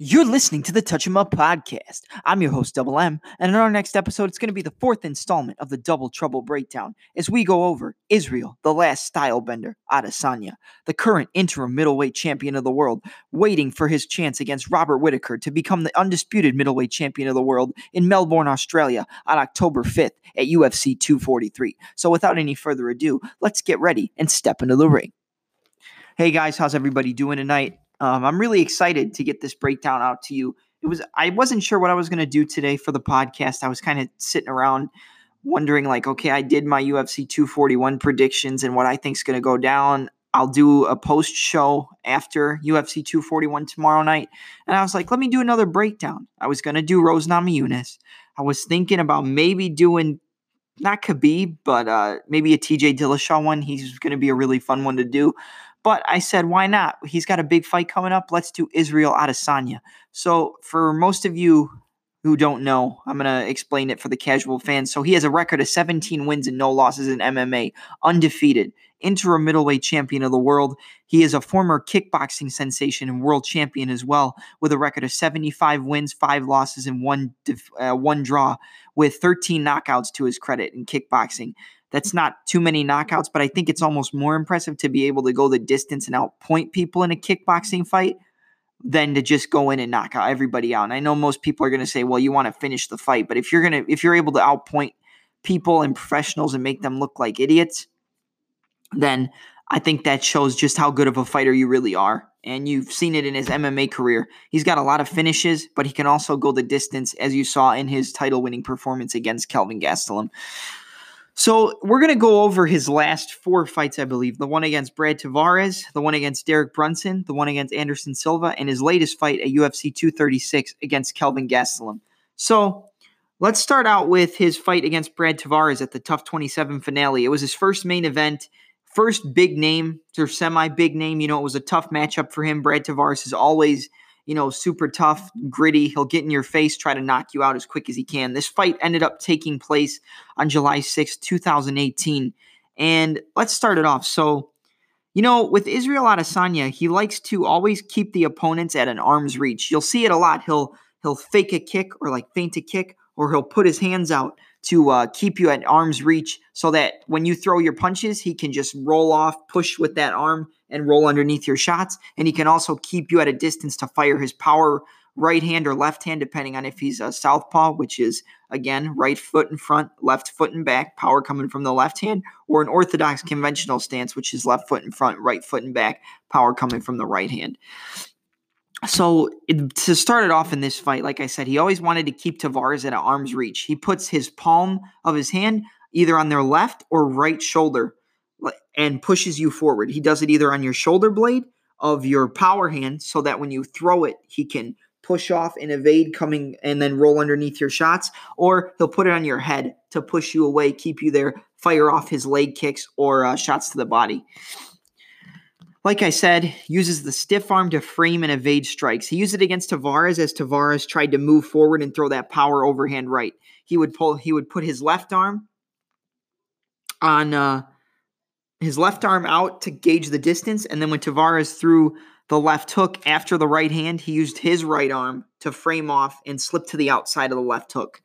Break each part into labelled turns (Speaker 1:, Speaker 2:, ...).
Speaker 1: You're listening to the Touch 'em Up podcast. I'm your host, Double M, and in our next episode, it's going to be the fourth installment of the Double Trouble Breakdown as we go over Israel, the last style bender, Adesanya, the current interim middleweight champion of the world, waiting for his chance against Robert Whitaker to become the undisputed middleweight champion of the world in Melbourne, Australia on October 5th at UFC 243. So without any further ado, let's get ready and step into the ring. Hey guys, how's everybody doing tonight? Um, I'm really excited to get this breakdown out to you. It was I wasn't sure what I was going to do today for the podcast. I was kind of sitting around wondering like, okay, I did my UFC 241 predictions and what I think is going to go down. I'll do a post show after UFC 241 tomorrow night. And I was like, let me do another breakdown. I was going to do Rose Namajunas. I was thinking about maybe doing not Khabib, but uh, maybe a TJ Dillashaw one. He's going to be a really fun one to do. But I said, why not? He's got a big fight coming up. Let's do Israel Adesanya. So for most of you who don't know, I'm going to explain it for the casual fans. So he has a record of 17 wins and no losses in MMA, undefeated, interim middleweight champion of the world. He is a former kickboxing sensation and world champion as well, with a record of 75 wins, five losses, and one uh, one draw, with 13 knockouts to his credit in kickboxing. That's not too many knockouts, but I think it's almost more impressive to be able to go the distance and outpoint people in a kickboxing fight than to just go in and knock out everybody out. And I know most people are going to say, "Well, you want to finish the fight," but if you're going to if you're able to outpoint people and professionals and make them look like idiots, then I think that shows just how good of a fighter you really are. And you've seen it in his MMA career. He's got a lot of finishes, but he can also go the distance, as you saw in his title winning performance against Kelvin Gastelum. So we're going to go over his last four fights, I believe. The one against Brad Tavares, the one against Derek Brunson, the one against Anderson Silva, and his latest fight at UFC 236 against Kelvin Gastelum. So let's start out with his fight against Brad Tavares at the TUF 27 finale. It was his first main event, first big name, or semi big name. You know, it was a tough matchup for him. Brad Tavares is always – you know, super tough, mm-hmm. gritty. He'll get in your face, try to knock you out as quick as he can. This fight ended up taking place on July 6, 2018. And let's start it off. So, you know, with Israel Adesanya, he likes to always keep the opponents at an arm's reach. You'll see it a lot. He'll he'll fake a kick or like feint a kick, or he'll put his hands out to uh, keep you at arm's reach so that when you throw your punches, he can just roll off, push with that arm, and roll underneath your shots. And he can also keep you at a distance to fire his power right hand or left hand, depending on if he's a southpaw, which is again right foot in front, left foot in back, power coming from the left hand, or an orthodox conventional stance, which is left foot in front, right foot in back, power coming from the right hand. So it, to start it off in this fight, like I said, he always wanted to keep Tavares at arm's reach. He puts his palm of his hand either on their left or right shoulder and pushes you forward. He does it either on your shoulder blade of your power hand so that when you throw it, he can push off and evade coming and then roll underneath your shots, or he'll put it on your head to push you away, keep you there, fire off his leg kicks or uh, shots to the body. Like I said, uses the stiff arm to frame and evade strikes. He used it against Tavares as Tavares tried to move forward and throw that power overhand right. He would pull. He would put his left arm on uh, his left arm out to gauge the distance, and then when Tavares threw the left hook after the right hand, he used his right arm to frame off and slip to the outside of the left hook.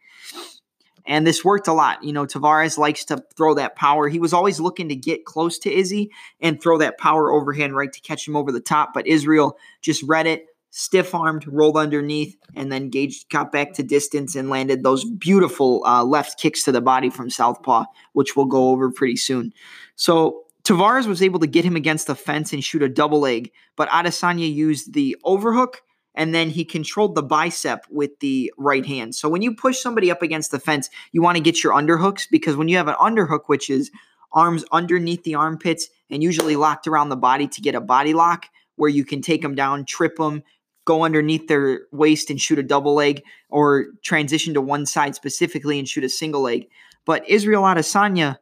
Speaker 1: And this worked a lot. You know, Tavares likes to throw that power. He was always looking to get close to Izzy and throw that power overhand right to catch him over the top. But Israel just read it, stiff armed, rolled underneath, and then Gage got back to distance and landed those beautiful uh, left kicks to the body from Southpaw, which we'll go over pretty soon. So Tavares was able to get him against the fence and shoot a double leg, but Adesanya used the overhook and then he controlled the bicep with the right hand. So when you push somebody up against the fence, you want to get your underhooks because when you have an underhook, which is arms underneath the armpits and usually locked around the body to get a body lock where you can take them down, trip them, go underneath their waist and shoot a double leg or transition to one side specifically and shoot a single leg. But Israel Adesanya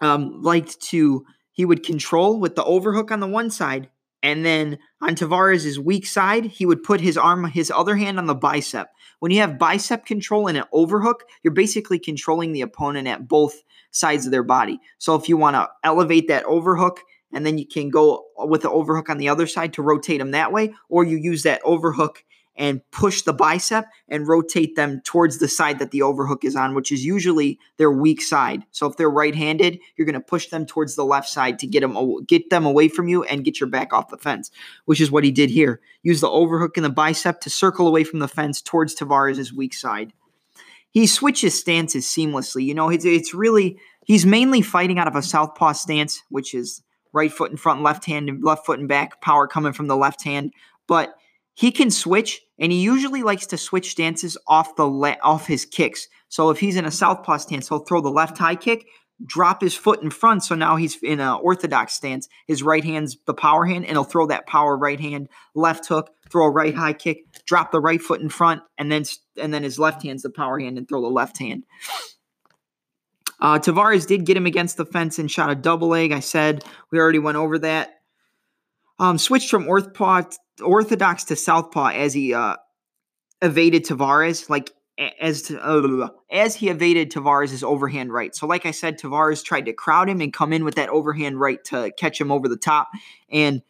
Speaker 1: um, liked to he would control with the overhook on the one side, and then on Tavares's weak side, he would put his arm, his other hand on the bicep. When you have bicep control and an overhook, you're basically controlling the opponent at both sides of their body. So if you want to elevate that overhook and then you can go with the overhook on the other side to rotate them that way, or you use that overhook and push the bicep and rotate them towards the side that the overhook is on, which is usually their weak side. So if they're right-handed, you're going to push them towards the left side to get them get them away from you and get your back off the fence, which is what he did here. Use the overhook and the bicep to circle away from the fence towards Tavares' weak side. He switches stances seamlessly. You know, it's, it's really he's mainly fighting out of a southpaw stance, which is right foot in front, left hand, and left foot and back, power coming from the left hand, but he can switch and he usually likes to switch stances off the le- off his kicks. So if he's in a southpaw stance, he'll throw the left high kick, drop his foot in front. So now he's in an orthodox stance. His right hand's the power hand, and he'll throw that power right hand, left hook, throw a right high kick, drop the right foot in front, and then and then his left hand's the power hand and throw the left hand. Uh, Tavares did get him against the fence and shot a double leg. I said we already went over that. Um, switched from orthodox, orthodox to southpaw as he uh, evaded Tavares, like as to, uh, as he evaded Tavares' overhand right. So, like I said, Tavares tried to crowd him and come in with that overhand right to catch him over the top, and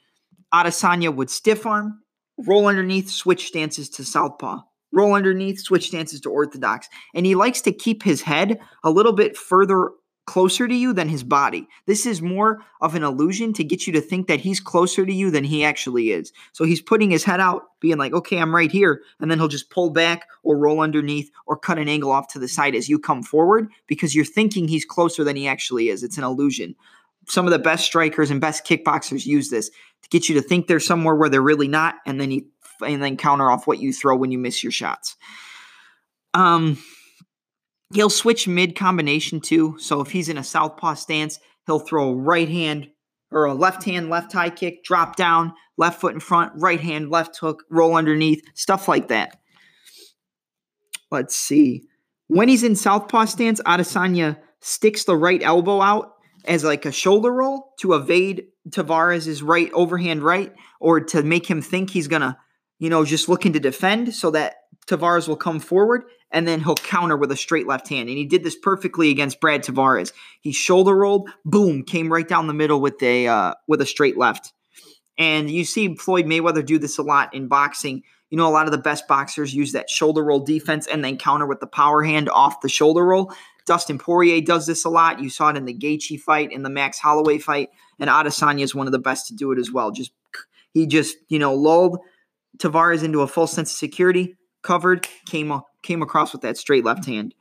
Speaker 1: Adesanya would stiff arm, roll underneath, switch stances to southpaw roll underneath, switch stances to orthodox. And he likes to keep his head a little bit further closer to you than his body. This is more of an illusion to get you to think that he's closer to you than he actually is. So he's putting his head out, being like, okay, I'm right here. And then he'll just pull back or roll underneath or cut an angle off to the side as you come forward because you're thinking he's closer than he actually is. It's an illusion. Some of the best strikers and best kickboxers use this to get you to think they're somewhere where they're really not, and then he and then counter off what you throw when you miss your shots. Um, he'll switch mid combination too. So if he's in a southpaw stance, he'll throw a right hand or a left hand, left high kick, drop down, left foot in front, right hand, left hook, roll underneath, stuff like that. Let's see. When he's in southpaw stance, Adesanya sticks the right elbow out as like a shoulder roll to evade Tavares' right overhand right, or to make him think he's gonna you know, just looking to defend so that Tavares will come forward and then he'll counter with a straight left hand. And he did this perfectly against Brad Tavares. He shoulder rolled, boom, came right down the middle with a uh, with a straight left. And you see Floyd Mayweather do this a lot in boxing. You know, a lot of the best boxers use that shoulder roll defense and then counter with the power hand off the shoulder roll. Dustin Poirier does this a lot. You saw it in the Gaethje fight, in the Max Holloway fight, and Adesanya is one of the best to do it as well. Just he just you know lulled Tavares into a false sense of security, covered, came came across with that straight left hand.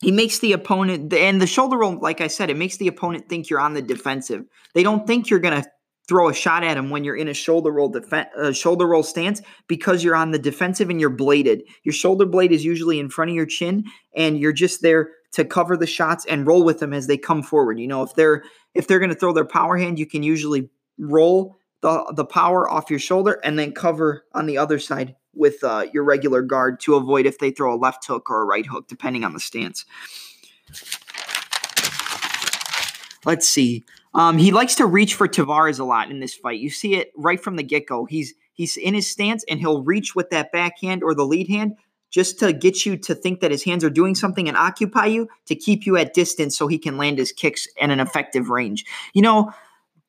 Speaker 1: He makes the opponent and the shoulder roll, like I said, it makes the opponent think you're on the defensive. They don't think you're gonna throw a shot at him when you're in a shoulder roll defen- uh, shoulder roll stance because you're on the defensive and you're bladed. Your shoulder blade is usually in front of your chin, and you're just there to cover the shots and roll with them as they come forward. You know, if they're if they're going to throw their power hand, you can usually roll the, the power off your shoulder and then cover on the other side with uh, your regular guard to avoid if they throw a left hook or a right hook, depending on the stance. Let's see. Um, he likes to reach for Tavares a lot in this fight. You see it right from the get go. He's he's in his stance and he'll reach with that backhand or the lead hand just to get you to think that his hands are doing something and occupy you to keep you at distance so he can land his kicks at an effective range. You know,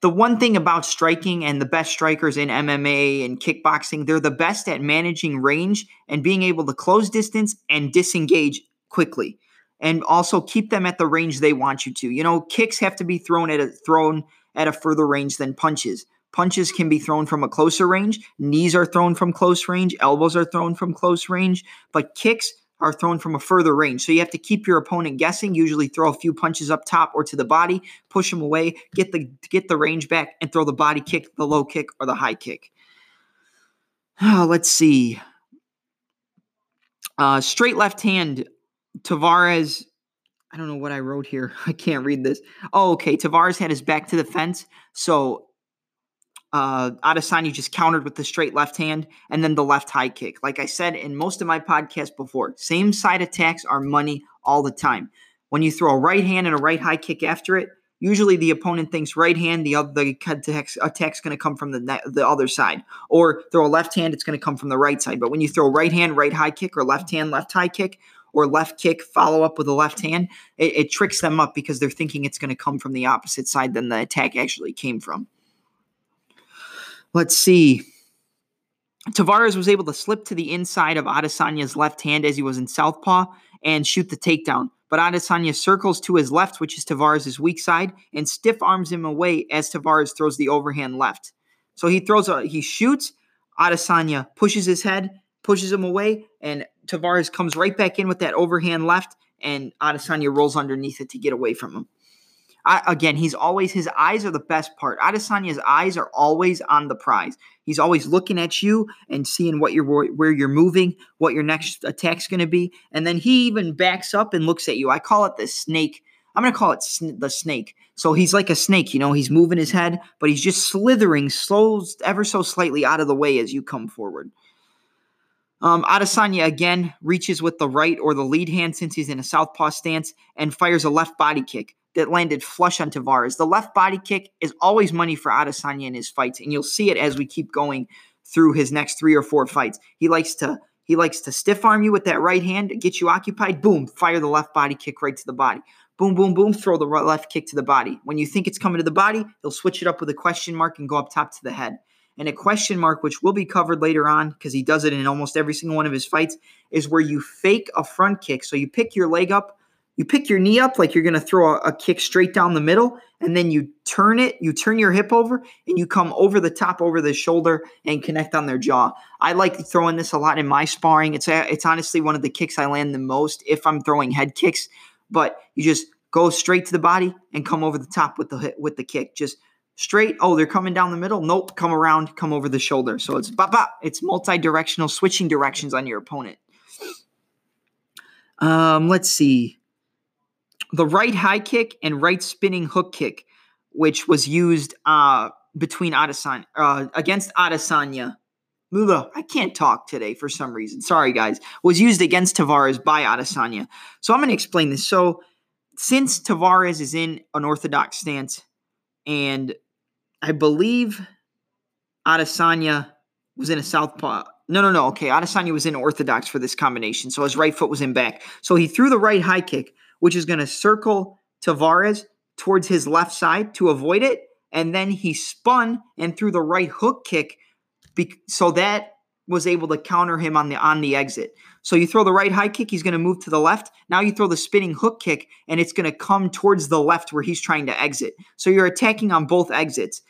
Speaker 1: the one thing about striking and the best strikers in MMA and kickboxing, they're the best at managing range and being able to close distance and disengage quickly and also keep them at the range they want you to. You know, kicks have to be thrown at a thrown at a further range than punches. Punches can be thrown from a closer range, knees are thrown from close range, elbows are thrown from close range, but kicks are thrown from a further range. So you have to keep your opponent guessing. Usually throw a few punches up top or to the body, push them away, get the get the range back, and throw the body kick, the low kick, or the high kick. Oh, let's see. Uh, straight left hand, Tavares. I don't know what I wrote here. I can't read this. Oh, okay. Tavares had his back to the fence, so uh, Adesanya just countered with the straight left hand and then the left high kick. Like I said in most of my podcasts before, same side attacks are money all the time. When you throw a right hand and a right high kick after it, usually the opponent thinks right hand, the other the attack's, going to come from the the other side, or throw a left hand, it's going to come from the right side. But when you throw right hand, right high kick, or left hand, left high kick, or left kick, follow up with a left hand, it, it tricks them up because they're thinking it's going to come from the opposite side than the attack actually came from. Let's see. Tavares was able to slip to the inside of Adesanya's left hand as he was in southpaw and shoot the takedown. But Adesanya circles to his left, which is Tavares' weak side, and stiff arms him away as Tavares throws the overhand left. So he throws a he shoots, Adesanya pushes his head, pushes him away, and Tavares comes right back in with that overhand left, and Adesanya rolls underneath it to get away from him. I, again, he's always his eyes are the best part. Adesanya's eyes are always on the prize. He's always looking at you and seeing what you're where you're moving, what your next attack's going to be, and then he even backs up and looks at you. I call it the snake. I'm going to call it sn- the snake. So he's like a snake, you know. He's moving his head, but he's just slithering slow, ever so slightly out of the way as you come forward. Um, Adesanya again reaches with the right or the lead hand since he's in a southpaw stance and fires a left body kick that landed flush on Tavares. The left body kick is always money for Adesanya in his fights, and you'll see it as we keep going through his next three or four fights. He likes to he likes to stiff arm you with that right hand, get you occupied. Boom, fire the left body kick right to the body. Boom, boom, boom, throw the left kick to the body. When you think it's coming to the body, he'll switch it up with a question mark and go up top to the head. And a question mark, which will be covered later on because he does it in almost every single one of his fights, is where you fake a front kick. So you pick your leg up you pick your knee up like you're going to throw a, a, kick straight down the middle and then you turn it you turn your hip over and you come over the top over the shoulder and connect on their jaw. I like throwing this a lot in my sparring. It's a, it's honestly one of the kicks i land the most if i'm throwing head kicks but you just go straight to the body and come over the top with the with the kick. Just straight oh they're coming down the middle. Nope come around come over the shoulder. So it's bop, bop. it's multi-directional switching directions on your opponent. Um let's see the right high kick and right spinning hook kick, which was used uh, between Adesanya uh, against Adesanya. Lula, I can't talk today for some reason. Sorry, guys. Was used against Tavares by Adesanya. So I'm going to explain this. So since Tavares is in an orthodox stance, and I believe Adesanya was in a southpaw. No, no, no. Okay, Adesanya was in orthodox for this combination, so his right foot was in back. So he threw the right high kick, which is going to circle Tavares towards his left side to avoid it. And then he spun and threw the right hook kick, so that was able to counter him on the on the exit. So you throw the right high kick, he's going to move to the left. Now you throw the spinning hook kick, and it's going to come towards the left where he's trying to exit. So you're attacking on both exits.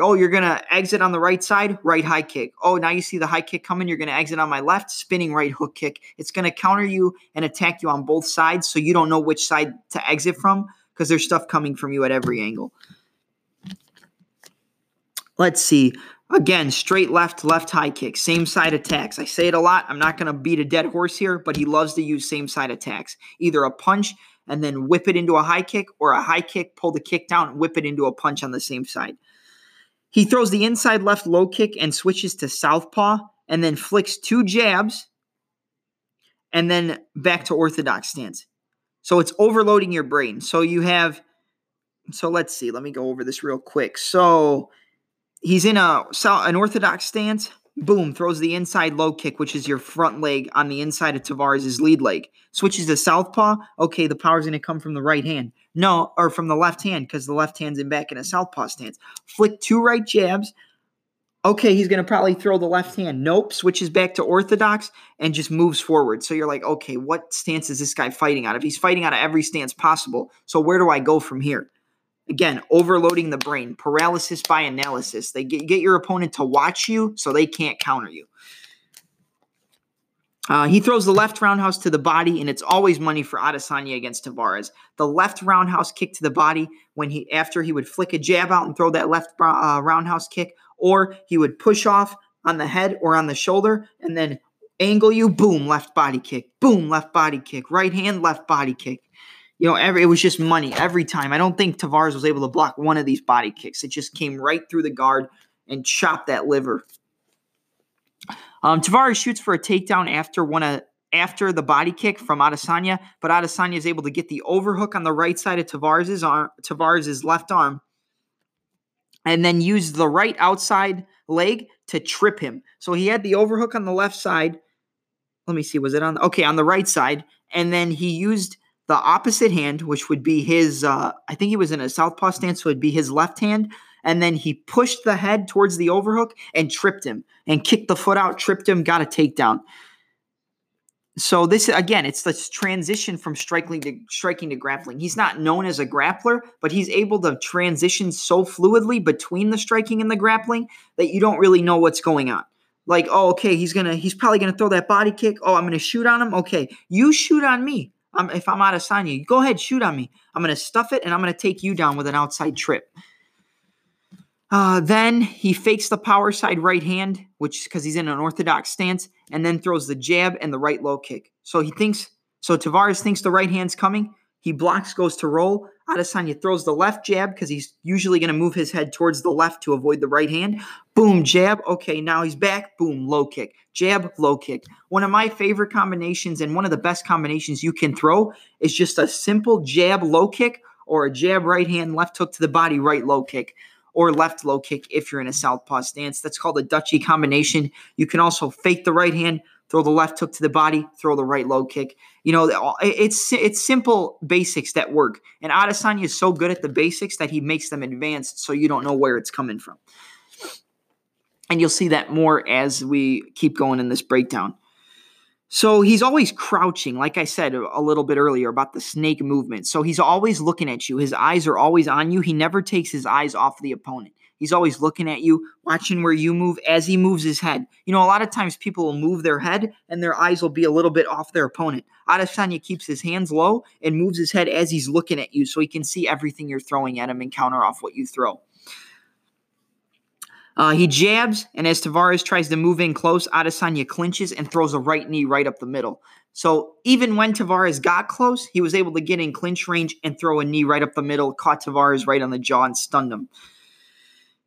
Speaker 1: Oh, you're going to exit on the right side, right high kick. Oh, now you see the high kick coming. You're going to exit on my left, spinning right hook kick. It's going to counter you and attack you on both sides so you don't know which side to exit from because there's stuff coming from you at every angle. Let's see. Again, straight left, left high kick, same side attacks. I say it a lot. I'm not going to beat a dead horse here, but he loves to use same side attacks. Either a punch and then whip it into a high kick, or a high kick, pull the kick down, whip it into a punch on the same side. He throws the inside left low kick and switches to southpaw and then flicks two jabs and then back to orthodox stance. So it's overloading your brain. So you have so let's see, let me go over this real quick. So he's in a an orthodox stance boom, throws the inside low kick, which is your front leg on the inside of Tavares' lead leg. Switches to southpaw. Okay, the power's going to come from the right hand. No, or from the left hand because the left hand's in back in a southpaw stance. Flick two right jabs. Okay, he's going to probably throw the left hand. Nope, switches back to orthodox and just moves forward. So you're like, okay, what stance is this guy fighting out of? He's fighting out of every stance possible. So where do I go from here? Again, overloading the brain, paralysis by analysis. They get, get your opponent to watch you so they can't counter you. Uh, he throws the left roundhouse to the body, and it's always money for Adesanya against Tavares. The left roundhouse kick to the body when he after he would flick a jab out and throw that left uh, roundhouse kick, or he would push off on the head or on the shoulder and then angle you, boom, left body kick, boom, left body kick, right hand, left body kick you know, every, it was just money every time. I don't think Tavares was able to block one of these body kicks. It just came right through the guard and chopped that liver. Um, Tavares shoots for a takedown after one of after the body kick from Adesanya, but Adesanya is able to get the overhook on the right side of Tavares' arm, Tavares' left arm, and then use the right outside leg to trip him. So he had the overhook on the left side. let me see, was it on? Okay, on the right side. And then he used the opposite hand, which would be his, uh, I think he was in a southpaw stance, so it would be his left hand. And then he pushed the head towards the overhook and tripped him and kicked the foot out, tripped him, got a takedown. So this again, it's this transition from striking to striking to grappling. He's not known as a grappler, but he's able to transition so fluidly between the striking and the grappling that you don't really know what's going on. Like, oh, okay, he's gonna, he's probably gonna throw that body kick. Oh, I'm gonna shoot on him. Okay, you shoot on me. I'm, if I'm Adesanya, go ahead, shoot on me. I'm gonna stuff it and I'm gonna take you down with an outside trip. Uh, then he fakes the power side right hand, which because he's in an orthodox stance, and then throws the jab and the right low kick. So he thinks, so Tavares thinks the right hand's coming. He blocks, goes to roll. Adesanya throws the left jab because he's usually going to move his head towards the left to avoid the right hand. Boom, jab. Okay, now he's back. Boom, low kick. Jab, low kick. One of my favorite combinations and one of the best combinations you can throw is just a simple jab, low kick, or a jab, right hand, left hook to the body, right low kick or left low kick if you're in a southpaw stance. That's called a Dutchie combination. You can also fake the right hand, throw the left hook to the body, throw the right low kick. You know, it's it's simple basics that work. And Adesanya is so good at the basics that he makes them advanced so you don't know where it's coming from. And you'll see that more as we keep going in this breakdown. So he's always crouching, like I said a little bit earlier about the snake movement. So he's always looking at you. His eyes are always on you. He never takes his eyes off the opponent. He's always looking at you, watching where you move as he moves his head. You know, a lot of times people will move their head and their eyes will be a little bit off their opponent. Adesanya keeps his hands low and moves his head as he's looking at you so he can see everything you're throwing at him and counter off what you throw. Uh, he jabs, and as Tavares tries to move in close, Adesanya clinches and throws a right knee right up the middle. So even when Tavares got close, he was able to get in clinch range and throw a knee right up the middle, caught Tavares right on the jaw and stunned him.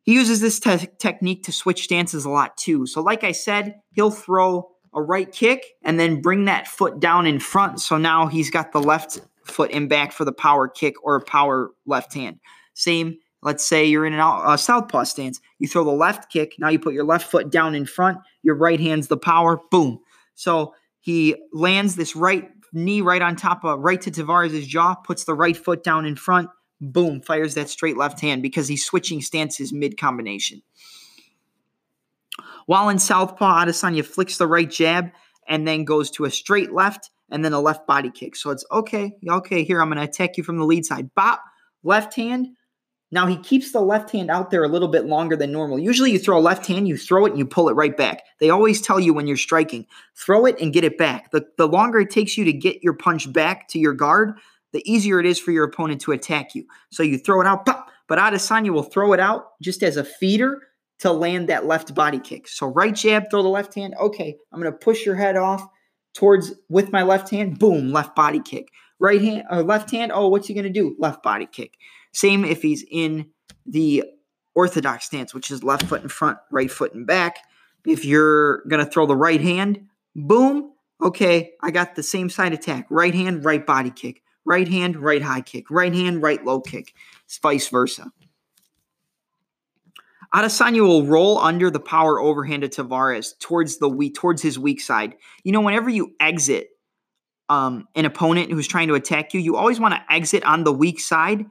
Speaker 1: He uses this te- technique to switch stances a lot too. So, like I said, he'll throw a right kick and then bring that foot down in front. So now he's got the left foot in back for the power kick or power left hand. Same Let's say you're in a uh, southpaw stance. You throw the left kick. Now you put your left foot down in front. Your right hand's the power. Boom. So he lands this right knee right on top of right to Tavares' jaw, puts the right foot down in front. Boom. Fires that straight left hand because he's switching stances mid combination. While in southpaw, Adesanya flicks the right jab and then goes to a straight left and then a left body kick. So it's okay, okay, here I'm going to attack you from the lead side. Bop, left hand, now he keeps the left hand out there a little bit longer than normal. Usually you throw a left hand, you throw it and you pull it right back. They always tell you when you're striking, throw it and get it back. The, the longer it takes you to get your punch back to your guard, the easier it is for your opponent to attack you. So you throw it out, pop, but Adesanya will throw it out just as a feeder to land that left body kick. So right jab, throw the left hand. Okay, I'm going to push your head off towards with my left hand. Boom, left body kick. Right hand or left hand. Oh, what's he going to do? Left body kick. Same if he's in the orthodox stance, which is left foot in front, right foot in back. If you're going to throw the right hand, boom, okay, I got the same side attack. Right hand, right body kick. Right hand, right high kick. Right hand, right low kick. It's vice versa. Adesanya will roll under the power overhand of Tavares towards the weak, towards his weak side. You know, whenever you exit um, an opponent who's trying to attack you, you always want to exit on the weak side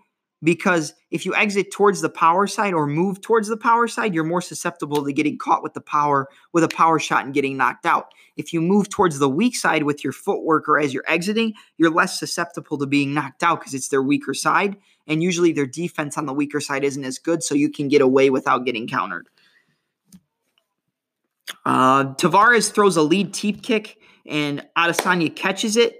Speaker 1: because if you exit towards the power side or move towards the power side, you're more susceptible to getting caught with the power with a power shot and getting knocked out. If you move towards the weak side with your footwork or as you're exiting, you're less susceptible to being knocked out because it's their weaker side. And usually their defense on the weaker side isn't as good, so you can get away without getting countered. Uh, Tavares throws a lead teep kick, and Adesanya catches it,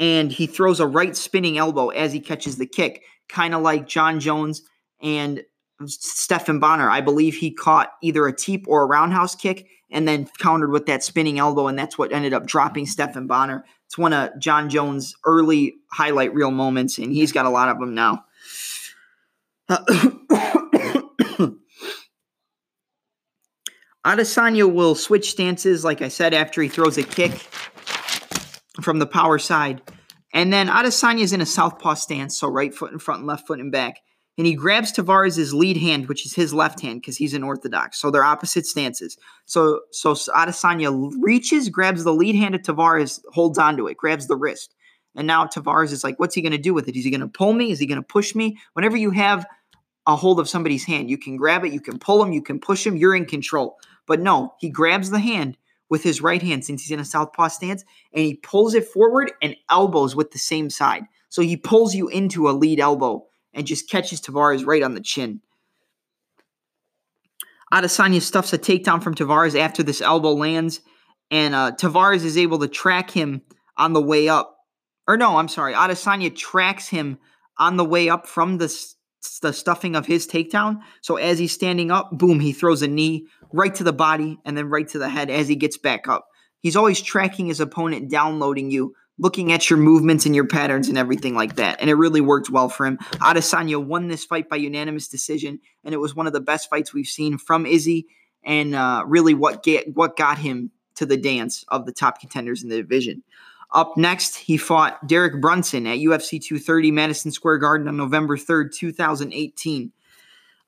Speaker 1: and he throws a right spinning elbow as he catches the kick kind of like Jon Jones and Stephan Bonnar. I believe he caught either a teep or a roundhouse kick and then countered with that spinning elbow, and that's what ended up dropping Stephan Bonnar. It's one of Jon Jones' early highlight reel moments, and he's got a lot of them now. Adesanya will switch stances, like I said, after he throws a kick from the power side. And then Adesanya is in a southpaw stance, so right foot in front and left foot in back. and he grabs Tavares' lead hand, which is his left hand because he's an orthodox. So they're opposite stances. So so Adesanya reaches, grabs the lead hand of Tavares, holds onto it, grabs the wrist. And now Tavares is like, what's he going to do with it? Is he going to pull me? Is he going to push me? Whenever you have a hold of somebody's hand, you can grab it, you can pull him, you can push him, you're in control. But no, he grabs the hand with his right hand since he's in a southpaw stance and he pulls it forward and elbows with the same side. So he pulls you into a lead elbow and just catches Tavares right on the chin. Adesanya stuffs a takedown from Tavares after this elbow lands, and uh, Tavares is able to track him on the way up. Or no, I'm sorry. Adesanya tracks him on the way up from the, the stuffing of his takedown. So as he's standing up, boom, he throws a knee right to the body and then right to the head as he gets back up. He's always tracking his opponent, downloading you looking at your movements and your patterns and everything like that. And it really worked well for him. Adesanya won this fight by unanimous decision, and it was one of the best fights we've seen from Izzy, and uh, really what get what got him to the dance of the top contenders in the division. Up next, he fought Derek Brunson at UFC 230 Madison Square Garden on November 3rd, 2018.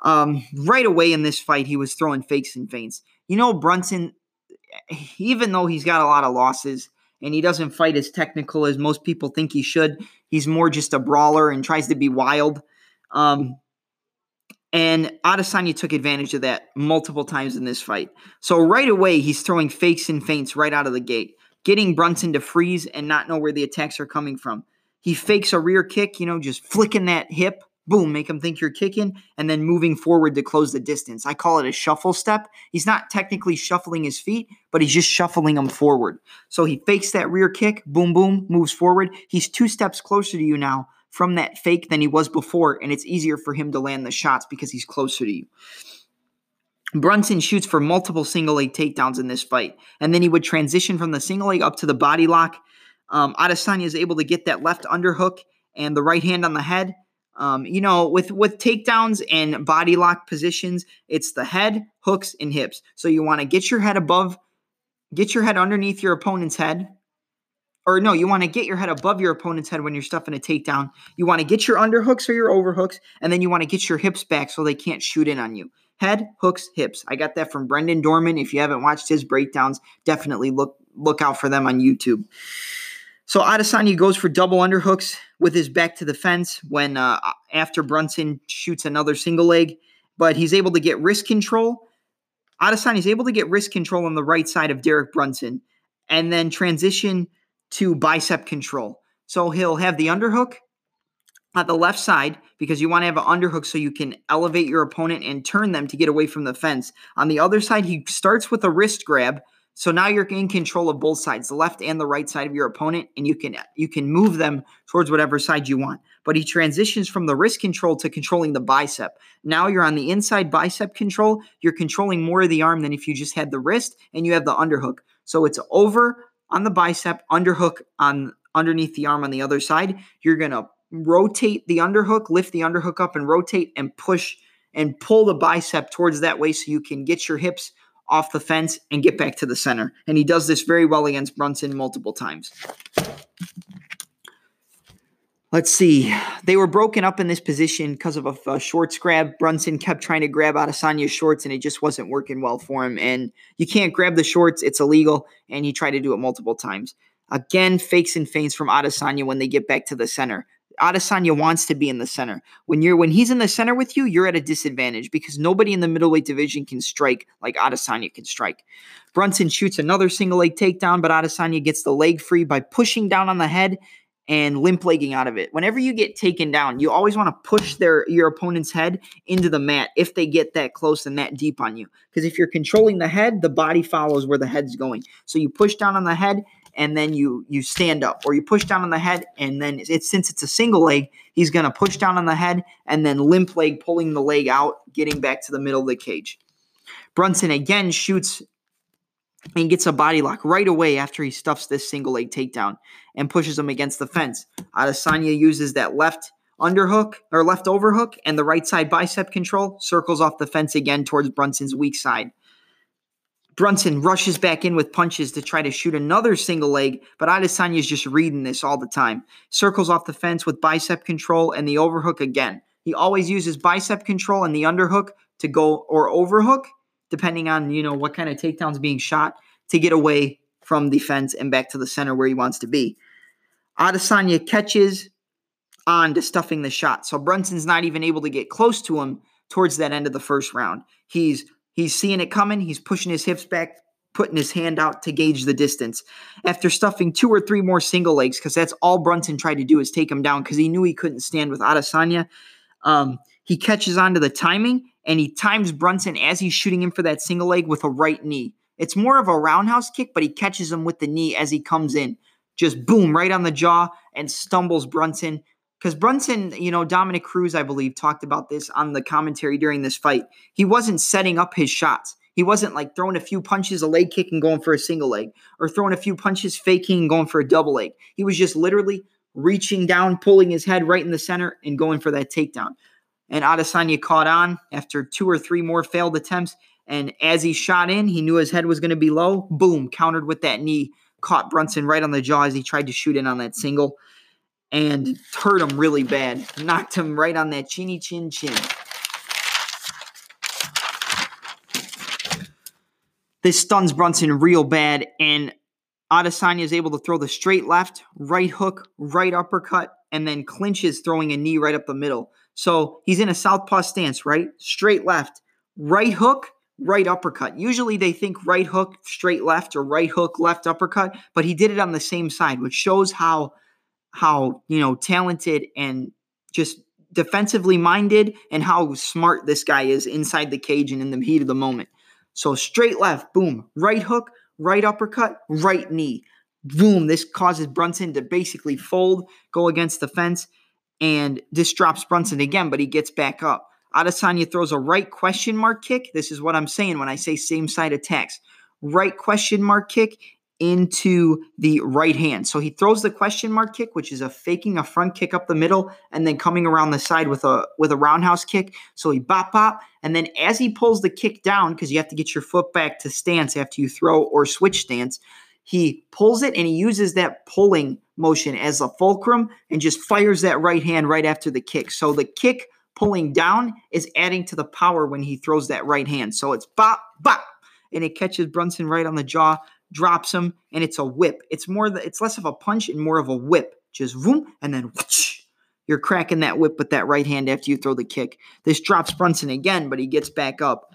Speaker 1: Um, right away in this fight, he was throwing fakes and feints. You know, Brunson, even though he's got a lot of losses, and he doesn't fight as technical as most people think he should. He's more just a brawler and tries to be wild. Um, and Adesanya took advantage of that multiple times in this fight. So right away, he's throwing fakes and feints right out of the gate, getting Brunson to freeze and not know where the attacks are coming from. He fakes a rear kick, you know, just flicking that hip boom, make him think you're kicking, and then moving forward to close the distance. I call it a shuffle step. He's not technically shuffling his feet, but he's just shuffling them forward. So he fakes that rear kick, boom, boom, moves forward. He's two steps closer to you now from that fake than he was before, and it's easier for him to land the shots because he's closer to you. Brunson shoots for multiple single leg takedowns in this fight, and then he would transition from the single leg up to the body lock. Um, Adesanya is able to get that left underhook and the right hand on the head um, you know, with with takedowns and body lock positions, it's the head, hooks, and hips. So you want to get your head above, get your head underneath your opponent's head, or no, you want to get your head above your opponent's head when you're stuffing a takedown. You want to get your underhooks or your overhooks, and then you want to get your hips back so they can't shoot in on you. Head, hooks, hips. I got that from Brendan Dorman. If you haven't watched his breakdowns, definitely look look out for them on YouTube. So Adesanya goes for double underhooks with his back to the fence when uh, after Brunson shoots another single leg, but he's able to get wrist control. Adesanya is able to get wrist control on the right side of Derek Brunson and then transition to bicep control. So he'll have the underhook at the left side because you want to have an underhook so you can elevate your opponent and turn them to get away from the fence. On the other side, he starts with a wrist grab so now you're in control of both sides, the left and the right side of your opponent, and you can you can move them towards whatever side you want. But he transitions from the wrist control to controlling the bicep. Now you're on the inside bicep control. You're controlling more of the arm than if you just had the wrist and you have the underhook. So it's over on the bicep, underhook on underneath the arm on the other side. You're gonna rotate the underhook, lift the underhook up and rotate and push and pull the bicep towards that way so you can get your hips off the fence and get back to the center. And he does this very well against Brunson multiple times. Let's see. They were broken up in this position because of a, a, shorts grab. Brunson kept trying to grab out Adesanya's shorts, and it just wasn't working well for him. And you can't grab the shorts; it's illegal. And he tried to do it multiple times. Again, fakes and feints from Adesanya when they get back to the center. Adesanya wants to be in the center. When you're when he's in the center with you, you're at a disadvantage because nobody in the middleweight division can strike like Adesanya can strike. Brunson shoots another single leg takedown, but Adesanya gets the leg free by pushing down on the head and limp legging out of it. Whenever you get taken down, you always want to push their your opponent's head into the mat if they get that close and that deep on you. Because if you're controlling the head, the body follows where the head's going. So you push down on the head and then you you stand up or you push down on the head and then it's since it's a single leg he's going to push down on the head and then limp leg pulling the leg out getting back to the middle of the cage. Brunson again shoots and gets a body lock right away after he stuffs this single leg takedown and pushes him against the fence. Adesanya uses that left underhook or left overhook and the right side bicep control circles off the fence again towards brunson's weak side Brunson rushes back in with punches to try to shoot another single leg, but Adesanya is just reading this all the time. Circles off the fence with bicep control and the overhook again. He always uses bicep control and the underhook to go or overhook, depending on you know what kind of takedowns being shot to get away from the fence and back to the center where he wants to be. Adesanya catches on to stuffing the shot, so Brunson's not even able to get close to him towards that end of the first round. He's he's seeing it coming. He's pushing his hips back, putting his hand out to gauge the distance. After stuffing two or three more single legs, because that's all Brunson tried to do is take him down because he knew he couldn't stand with Adesanya. Um, he catches on to the timing and he times Brunson as he's shooting him for that single leg with a right knee. It's more of a roundhouse kick, but he catches him with the knee as he comes in. Just boom, right on the jaw and stumbles Brunson. Because Brunson, you know, Dominick Cruz, I believe, talked about this on the commentary during this fight. He wasn't setting up his shots. He wasn't like throwing a few punches, a leg kick, and going for a single leg, or throwing a few punches, faking, and going for a double leg. He was just literally reaching down, pulling his head right in the center, and going for that takedown. And Adesanya caught on after two or three more failed attempts. And as he shot in, he knew his head was going to be low. Boom, countered with that knee, caught Brunson right on the jaw as he tried to shoot in on that single and hurt him really bad. Knocked him right on that chinny chin chin. This stuns Brunson real bad, and Adesanya is able to throw the straight left, right hook, right uppercut, and then clinches, throwing a knee right up the middle. So he's in a southpaw stance, right? Straight left, right hook, right uppercut. Usually they think right hook, straight left, or right hook, left uppercut, but he did it on the same side, which shows how how you know talented and just defensively minded and how smart this guy is inside the cage and in the heat of the moment. So straight left, boom, right hook, right uppercut, right knee. Boom, this causes Brunson to basically fold, go against the fence, and this drops Brunson again, but he gets back up. Adesanya throws a right question mark kick. This is what I'm saying when I say same side attacks. Right question mark kick into the right hand. So he throws the question mark kick, which is a faking a front kick up the middle and then coming around the side with a with a roundhouse kick. So he bop bop, and then as he pulls the kick down, because you have to get your foot back to stance after you throw or switch stance, he pulls it and he uses that pulling motion as a fulcrum and just fires that right hand right after the kick. So the kick pulling down is adding to the power when he throws that right hand. So it's bop bop and it catches Brunson right on the jaw drops him, and it's a whip. It's more the, it's less of a punch and more of a whip. Just boom, and then whoosh, you're cracking that whip with that right hand after you throw the kick. This drops Brunson again, but he gets back up.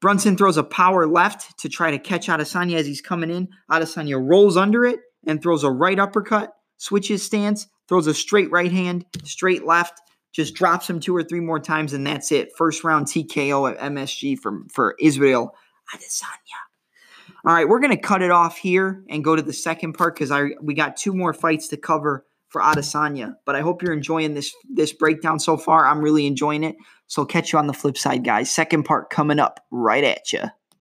Speaker 1: Brunson throws a power left to try to catch Adesanya as he's coming in. Adesanya rolls under it and throws a right uppercut, switches stance, throws a straight right hand, straight left, just drops him two or three more times, and that's it. First round TKO at MSG for, for Israel Adesanya. All right, we're going to cut it off here and go to the second part because I we got two more fights to cover for Adesanya. But I hope you're enjoying this this breakdown so far. I'm really enjoying it. So catch you on the flip side, guys. Second part coming up right at you.